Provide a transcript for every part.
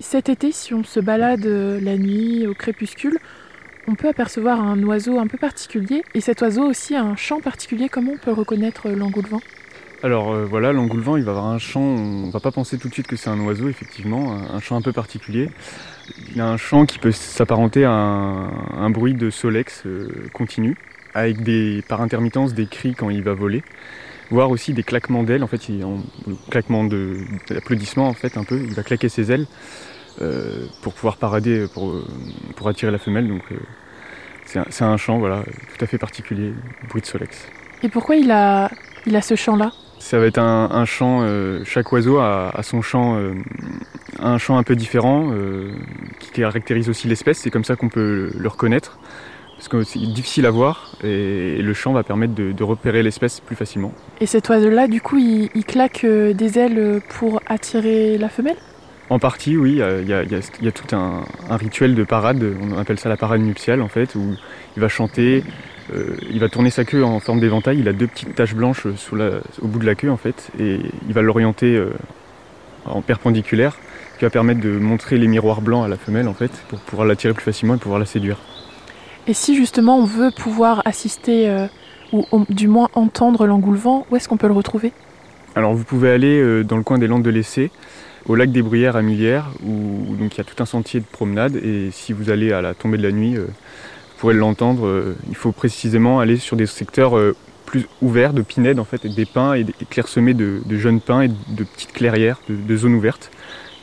Cet été, si on se balade euh, la nuit au crépuscule, on peut apercevoir un oiseau un peu particulier. Et cet oiseau aussi a un chant particulier. Comment on peut reconnaître euh, l'engoulevent Alors euh, voilà, l'engoulevent, il va avoir un chant, on va pas penser tout de suite que c'est un oiseau, effectivement, un, chant un peu particulier. Il a un chant qui peut s'apparenter à un, bruit de solex continu, avec des, par intermittence des cris quand il va voler, voire aussi des claquements d'ailes, en fait, il, en, le claquement de, d'applaudissement, en fait, un peu, il va claquer ses ailes euh, pour pouvoir parader, pour, euh, pour attirer la femelle, donc euh, c'est un, un chant, voilà, tout à fait particulier, bruit de solex. Et pourquoi il a, il a ce chant-là? Ça va être un, un chant, euh, chaque oiseau a, a son chant, euh, un chant un peu différent euh, qui caractérise aussi l'espèce, c'est comme ça qu'on peut le reconnaître, parce que c'est difficile à voir et, le chant va permettre de, de repérer l'espèce plus facilement. Et cet oiseau-là, du coup, il, il claque euh, des ailes pour attirer la femelle? En partie, oui, il y a, il y a- il y a- il y a tout un, un rituel de parade, on appelle ça la parade nuptiale en fait, où il va chanter, euh, il va tourner sa queue en forme d'éventail, il a deux petites taches blanches la- au bout de la queue en fait, et il va l'orienter euh, en perpendiculaire, qui va permettre de montrer les miroirs blancs à la femelle en fait, pour pouvoir l'attirer plus facilement et pouvoir la séduire. Et si justement on veut pouvoir assister, euh, ou du moins entendre l'engoulevent, où est-ce qu'on peut le retrouver? Alors vous pouvez aller euh, dans le coin des Landes de l'Essai, au lac des Bruyères à Millières, où il y a tout un sentier de promenade. Et si vous allez à la tombée de la nuit, euh, vous pourrez l'entendre. euh, il faut précisément aller sur des secteurs plus ouverts de pinèdes en fait, des pins et des clairsemés de, jeunes pins et de petites clairières, de, zones ouvertes.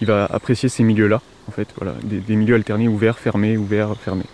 Il va apprécier ces milieux-là, en fait, voilà, des milieux alternés ouverts, fermés, ouverts, fermés.